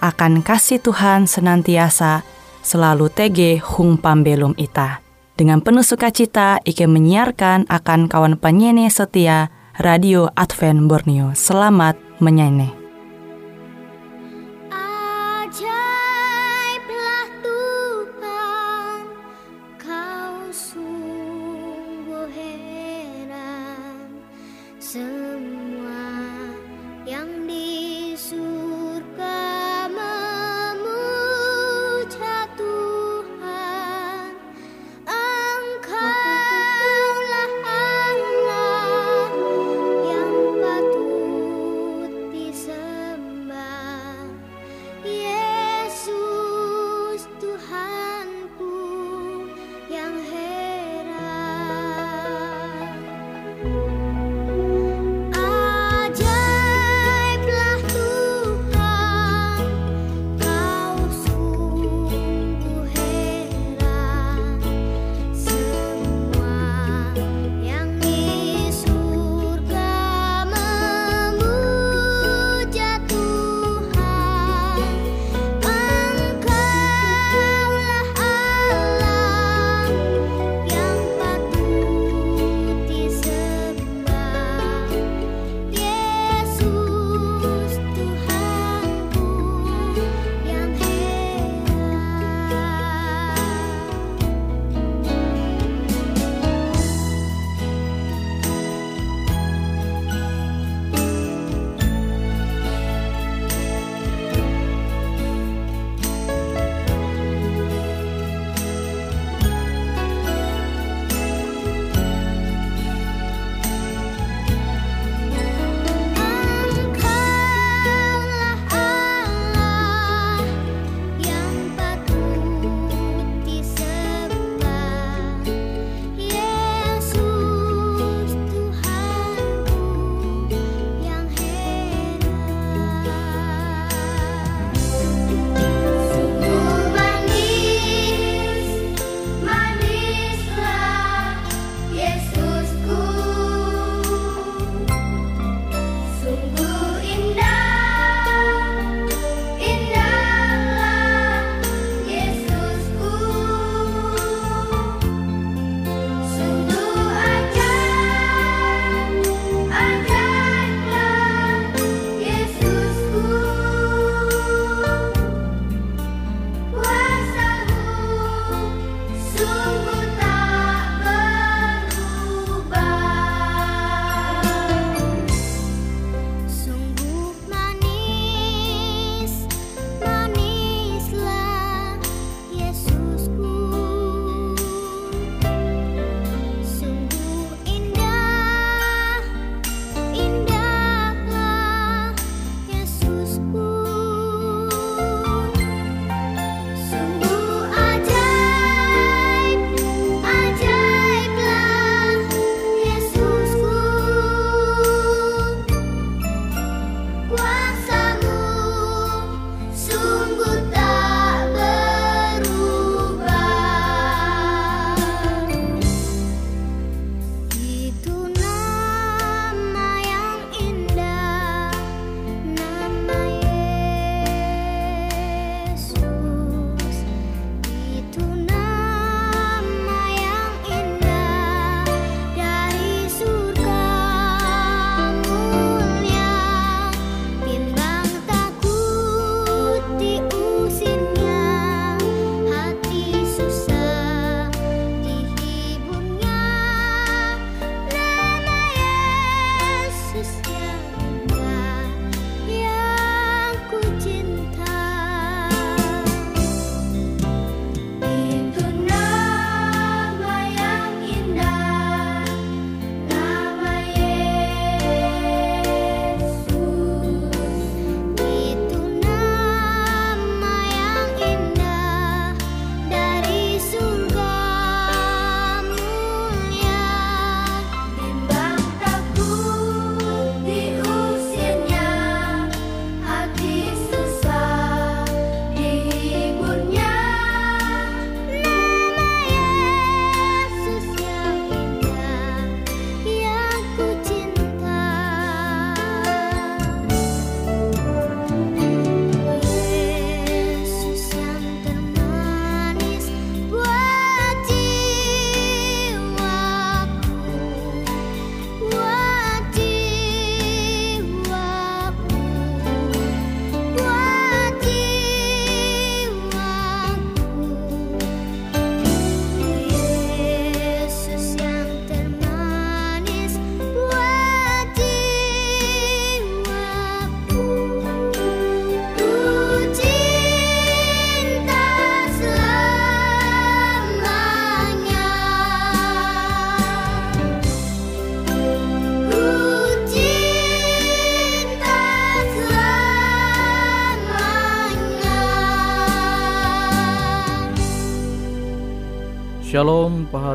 akan kasih Tuhan senantiasa selalu TG hung pambelum ita. Dengan penuh sukacita, Ike menyiarkan akan kawan penyanyi setia Radio Advent Borneo. Selamat menyanyi.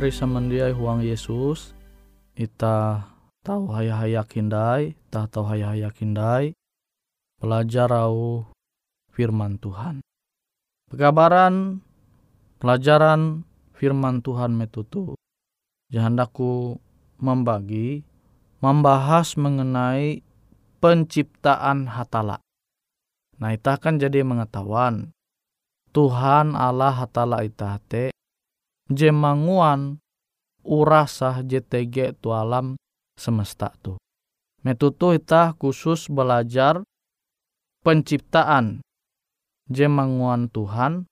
Pahari samandiai huang Yesus. Ita tahu haya-haya kindai, ta tahu haya-haya kindai. Belajar au firman Tuhan. Pekabaran pelajaran firman Tuhan metutu. Jahandaku membagi membahas mengenai penciptaan hatala. Nah, ita kan jadi mengetahuan Tuhan Allah hatala ita te jemanguan urasah JTG tu alam semesta tu. Metutu kita khusus belajar penciptaan jemanguan Tuhan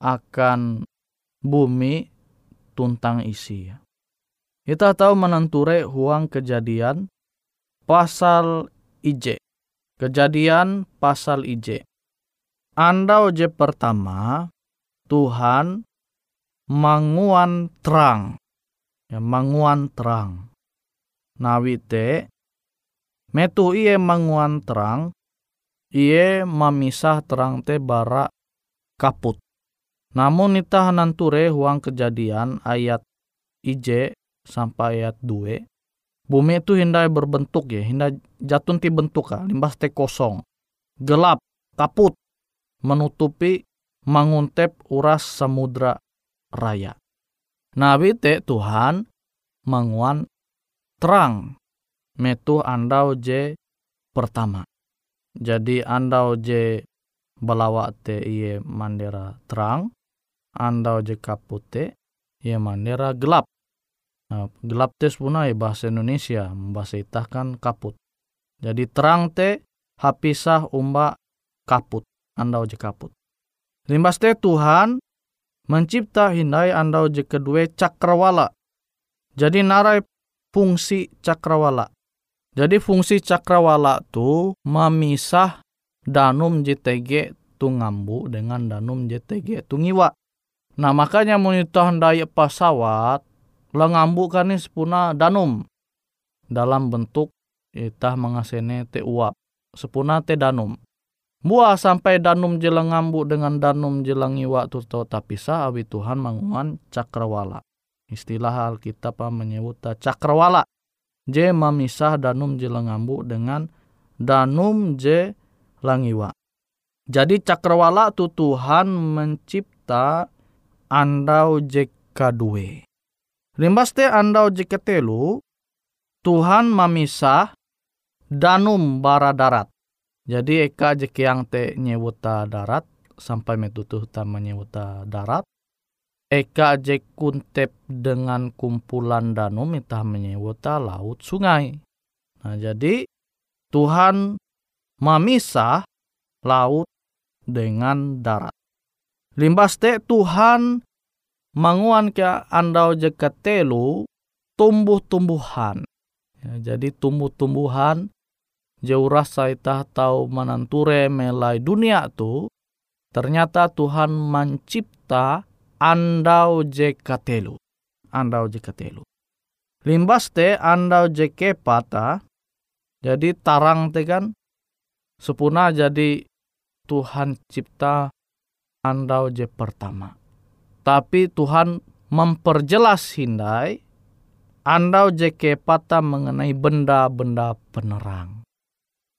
akan bumi tuntang isi. Kita tahu menenture huang kejadian pasal IJ. Kejadian pasal IJ. Anda je pertama Tuhan manguan terang. Ya, manguan terang. Nawite metu iye manguan terang iye memisah terang te bara kaput. Namun ita nanture huang kejadian ayat IJ sampai ayat 2. Bumi itu hindai berbentuk ya, hindai jatun ti bentuk ka, limbas te kosong. Gelap, kaput, menutupi manguntep uras samudra raya. Nabi te Tuhan menguan terang metu andau je pertama. Jadi andau je balawa te iye mandera terang, andau je kapute iye mandera gelap. Nah, gelap te puna bahasa Indonesia, bahasa itah kan kaput. Jadi terang te hapisah umba kaput, andau je kaput. Limbas te Tuhan mencipta hindai andau je kedua cakrawala. Jadi narai fungsi cakrawala. Jadi fungsi cakrawala tu memisah danum JTG tu ngambu dengan danum JTG tu ngiwa. Nah makanya monitor handai pesawat lengambu kan sepuna danum dalam bentuk itah mengasene te uap sepuna te danum Buah sampai danum jelang ngambu dengan danum jelang iwa tu tapi sa awi Tuhan manguan cakrawala. Istilah Alkitab menyebut cakrawala. J memisah danum jelang ngambu dengan danum J langiwa. Jadi cakrawala tu Tuhan mencipta andau J kadue. Limbas te andau J ketelu, Tuhan memisah danum bara darat. Jadi eka jeki yang te nyewuta darat sampai metutuh ta menyewuta darat. Eka je kuntep dengan kumpulan danum itah menyewuta laut sungai. Nah jadi Tuhan memisah laut dengan darat. Limbas te Tuhan manguan ke andau telu tumbuh-tumbuhan. Ya, jadi tumbuh-tumbuhan jauh rasa itah tahu menanture melai dunia tu, ternyata Tuhan mencipta andau jekatelu. Andau jekatelu. Limbas te andau jekepata, jadi tarang te kan, sepuna jadi Tuhan cipta andau je pertama. Tapi Tuhan memperjelas hindai andau jekepata mengenai benda-benda penerang.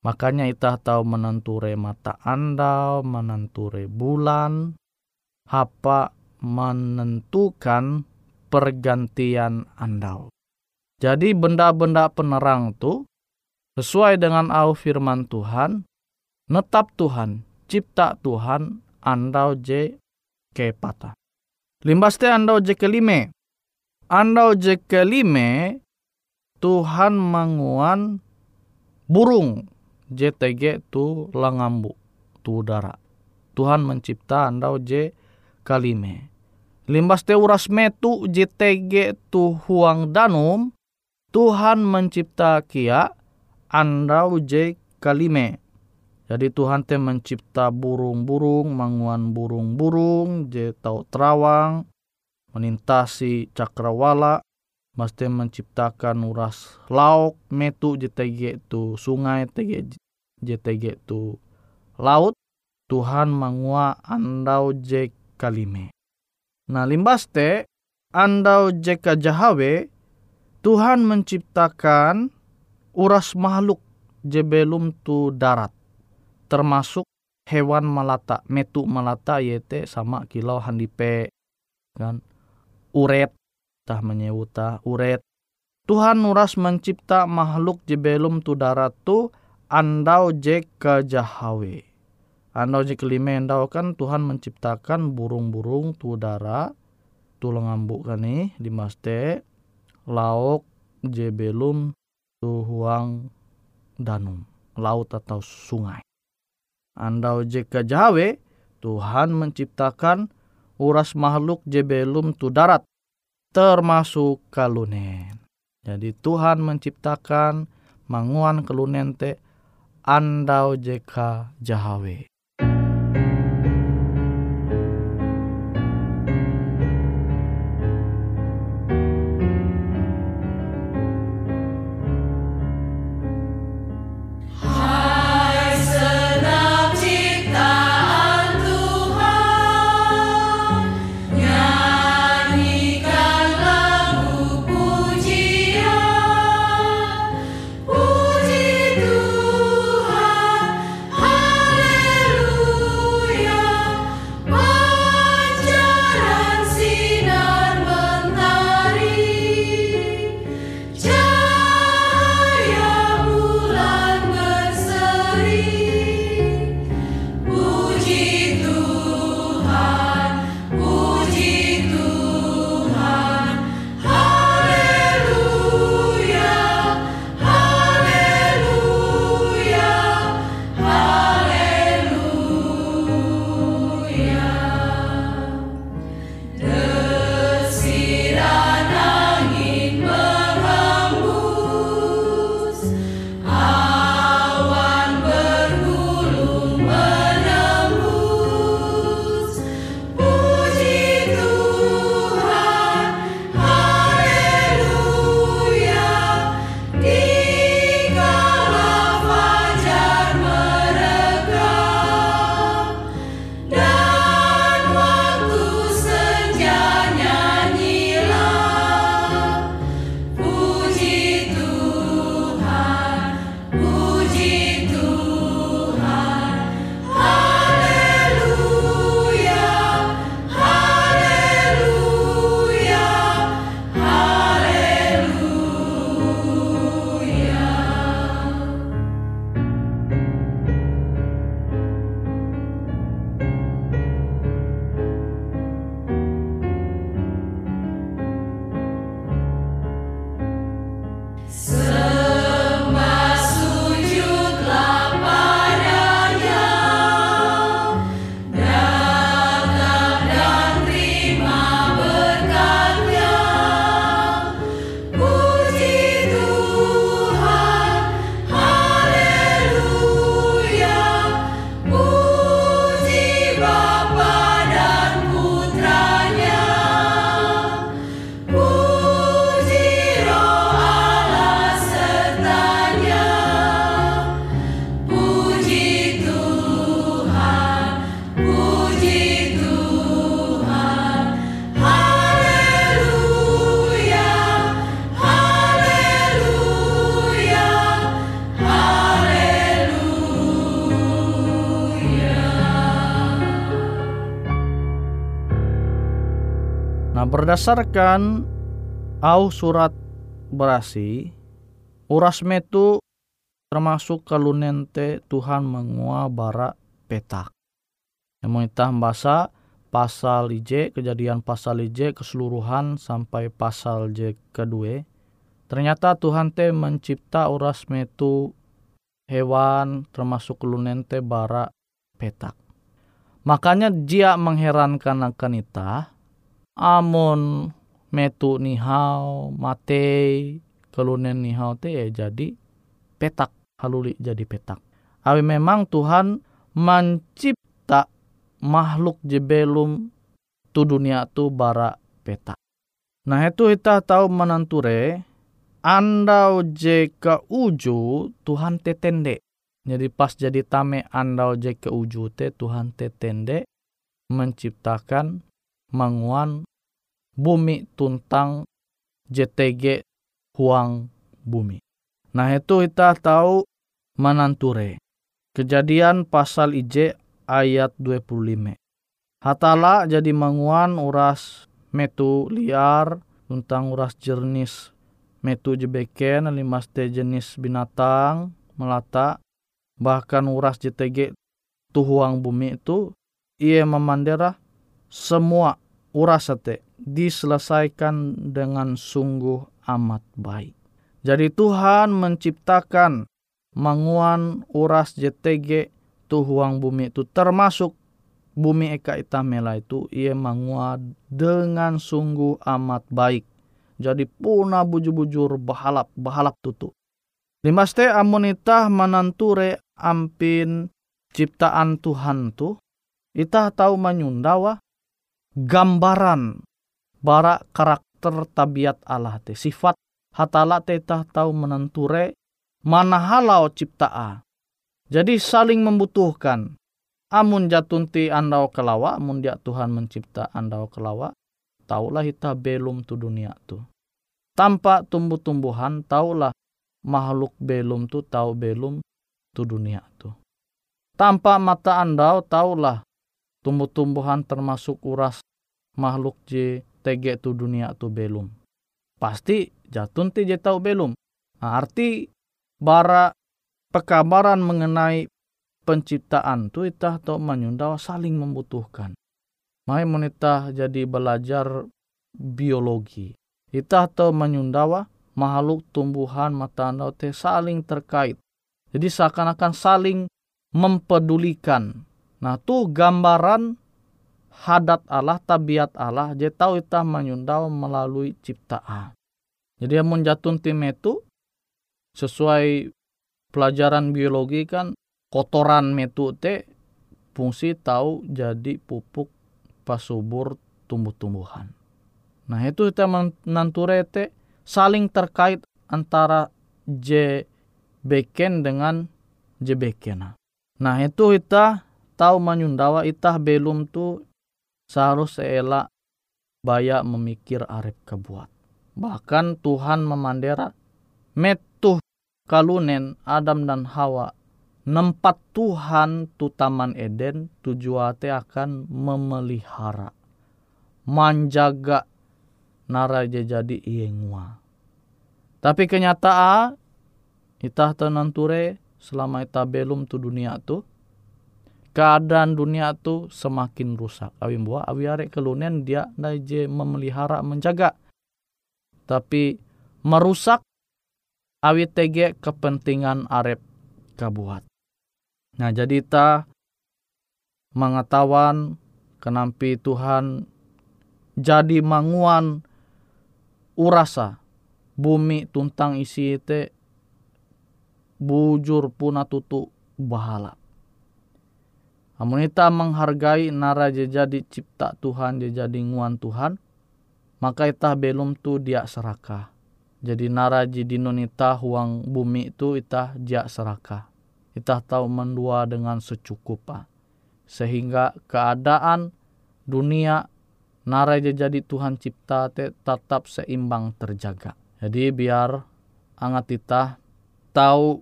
Makanya kita tahu menenture mata andal, menenture bulan, apa menentukan pergantian andal. Jadi benda-benda penerang itu sesuai dengan au firman Tuhan, netap Tuhan, cipta Tuhan, andau je kepata. Limbas te andau je kelime. Andau je kelime, Tuhan manguan burung JTG tu langambu tu udara. Tuhan mencipta andau J kalime. Limbas te uras metu JTG tu huang danum. Tuhan mencipta kia andau J kalime. Jadi Tuhan te mencipta burung-burung, manguan burung-burung, je tau terawang, menintasi cakrawala, mesti menciptakan uras lauk metu JTG tu sungai TG JTG tu laut Tuhan mangua andau je kalime. Nah limbas te andau jeka jahawe Tuhan menciptakan uras makhluk je belum tu darat termasuk hewan melata metu melata yete sama kilau handipe kan uret tah menyewuta uret. Tuhan nuras mencipta makhluk je belum tu darat tu andau je ke jahawe. Andau je kelima andau kan Tuhan menciptakan burung-burung tu darat tu lengambu kan nih di lauk je belum tu huang danum laut atau sungai. Andau jika jawe Tuhan menciptakan uras makhluk je belum tu darat termasuk kalunen. Jadi Tuhan menciptakan manguan kalunen te andau jeka jahawe. Berdasarkan au surat berasi uras metu termasuk kalunente Tuhan mengua bara petak. Yang mau itah bahasa pasal IJ, kejadian pasal IJ keseluruhan sampai pasal J kedua. Ternyata Tuhan te mencipta uras metu hewan termasuk kalunente bara petak. Makanya dia mengherankan akan itah amon metu nihau mate kelunen nihau te ya jadi petak haluli jadi petak. Awi memang Tuhan mencipta makhluk jebelum tu dunia tu bara petak. Nah itu kita tahu menanture andau je ke uju Tuhan tetende jadi pas jadi tame andau je ke uju te Tuhan tetende menciptakan manguan bumi tuntang JTG huang bumi. Nah itu kita tahu mananture. Kejadian pasal IJ ayat 25. Hatala jadi manguan uras metu liar tentang uras jernis metu jebeken limas te jenis binatang melata bahkan uras JTG tuhuang bumi itu ia memandera semua uras te diselesaikan dengan sungguh amat baik. Jadi Tuhan menciptakan manguan uras JTG tuhuang bumi itu termasuk bumi eka itamela itu ia manguat dengan sungguh amat baik. Jadi puna bujur-bujur bahalap bahalap tutu. Limaste amonita mananture ampin ciptaan Tuhan tu, ita tahu menyundawa gambaran bara karakter tabiat Allah te sifat hatala te tah tahu menenture mana halau ciptaa. Jadi saling membutuhkan Amun jatunti andau kelawa, amun dia Tuhan mencipta andau kelawa, taulah kita belum tu dunia tu. Tanpa tumbuh-tumbuhan, taulah makhluk belum tu tahu belum tu dunia tu. Tanpa mata andau, taulah tumbuh-tumbuhan termasuk uras makhluk je tege tu dunia tu belum. Pasti jatun ti je tahu belum. Nah, arti bara pekabaran mengenai penciptaan tu itah atau menyundawa saling membutuhkan. Mai menitah jadi belajar biologi. Itah atau menyundawa makhluk tumbuhan mata anda te saling terkait. Jadi seakan-akan saling mempedulikan. Nah tu gambaran hadat Allah, tabiat Allah, je tahu itah menyundawa melalui ciptaan. Jadi yang menjatun tim itu sesuai pelajaran biologi kan kotoran metu te fungsi tahu jadi pupuk pasubur tumbuh-tumbuhan. Nah itu kita menanture te saling terkait antara J beken dengan J beken. Nah itu kita tahu menyundawa itah belum tu seharus elak baya memikir arep kebuat. Bahkan Tuhan memandera metuh kalunen Adam dan Hawa Nempat Tuhan tu Taman Eden tujuate akan memelihara. Menjaga naraja jadi iengwa. Tapi kenyataan itah tenanture selama ita belum tu dunia tu keadaan dunia tu semakin rusak. Awi buah awi arek kelunen dia je memelihara menjaga. Tapi merusak awi tege kepentingan arep kabuat. Nah jadi ta mengetahuan kenampi Tuhan jadi manguan urasa bumi tuntang isi te bujur puna tutu bahala. Amun kita menghargai nara jadi cipta Tuhan, jadi nguan Tuhan, maka kita belum tu dia serakah. Jadi nara jadi nonita huang bumi itu kita dia serakah kita tahu mendua dengan secukupnya. Sehingga keadaan dunia narai jadi Tuhan cipta te tetap seimbang terjaga. Jadi biar angat kita tahu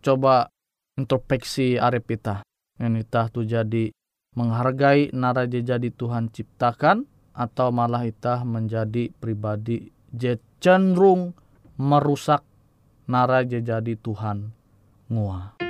coba introspeksi arep kita. Kita tuh jadi menghargai narai jadi Tuhan ciptakan atau malah kita menjadi pribadi je cenderung merusak narai jadi Tuhan ngua.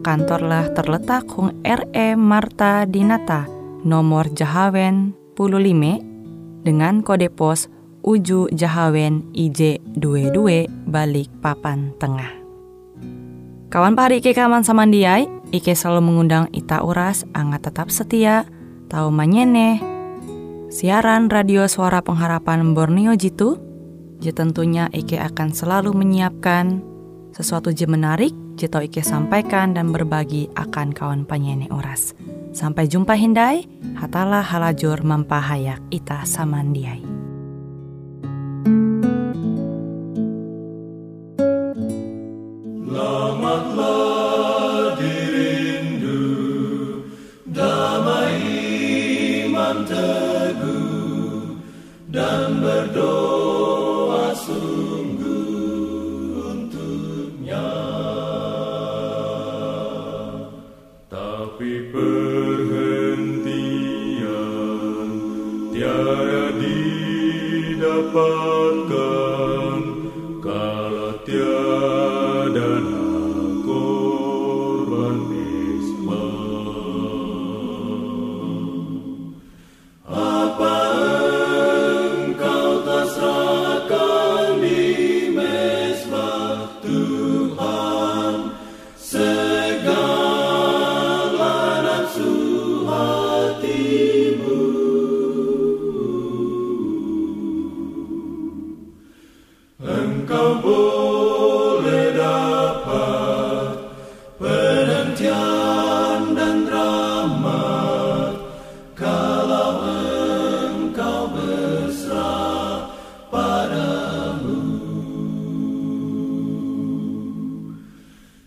kantorlah terletak Hung RE Marta Dinata, nomor Jahawen 15 dengan kode pos Uju Jahawen IJ 22 balik papan tengah. Kawan pahari Ike kaman samandiai, Ike selalu mengundang Ita Uras, angga tetap setia, tahu manyene, siaran radio suara pengharapan Borneo Jitu, je tentunya Ike akan selalu menyiapkan sesuatu je menarik, tau Ike sampaikan dan berbagi akan kawan penyanyi Uras. Sampai jumpa Hindai, hatalah halajur mempahayak Ita samandiai.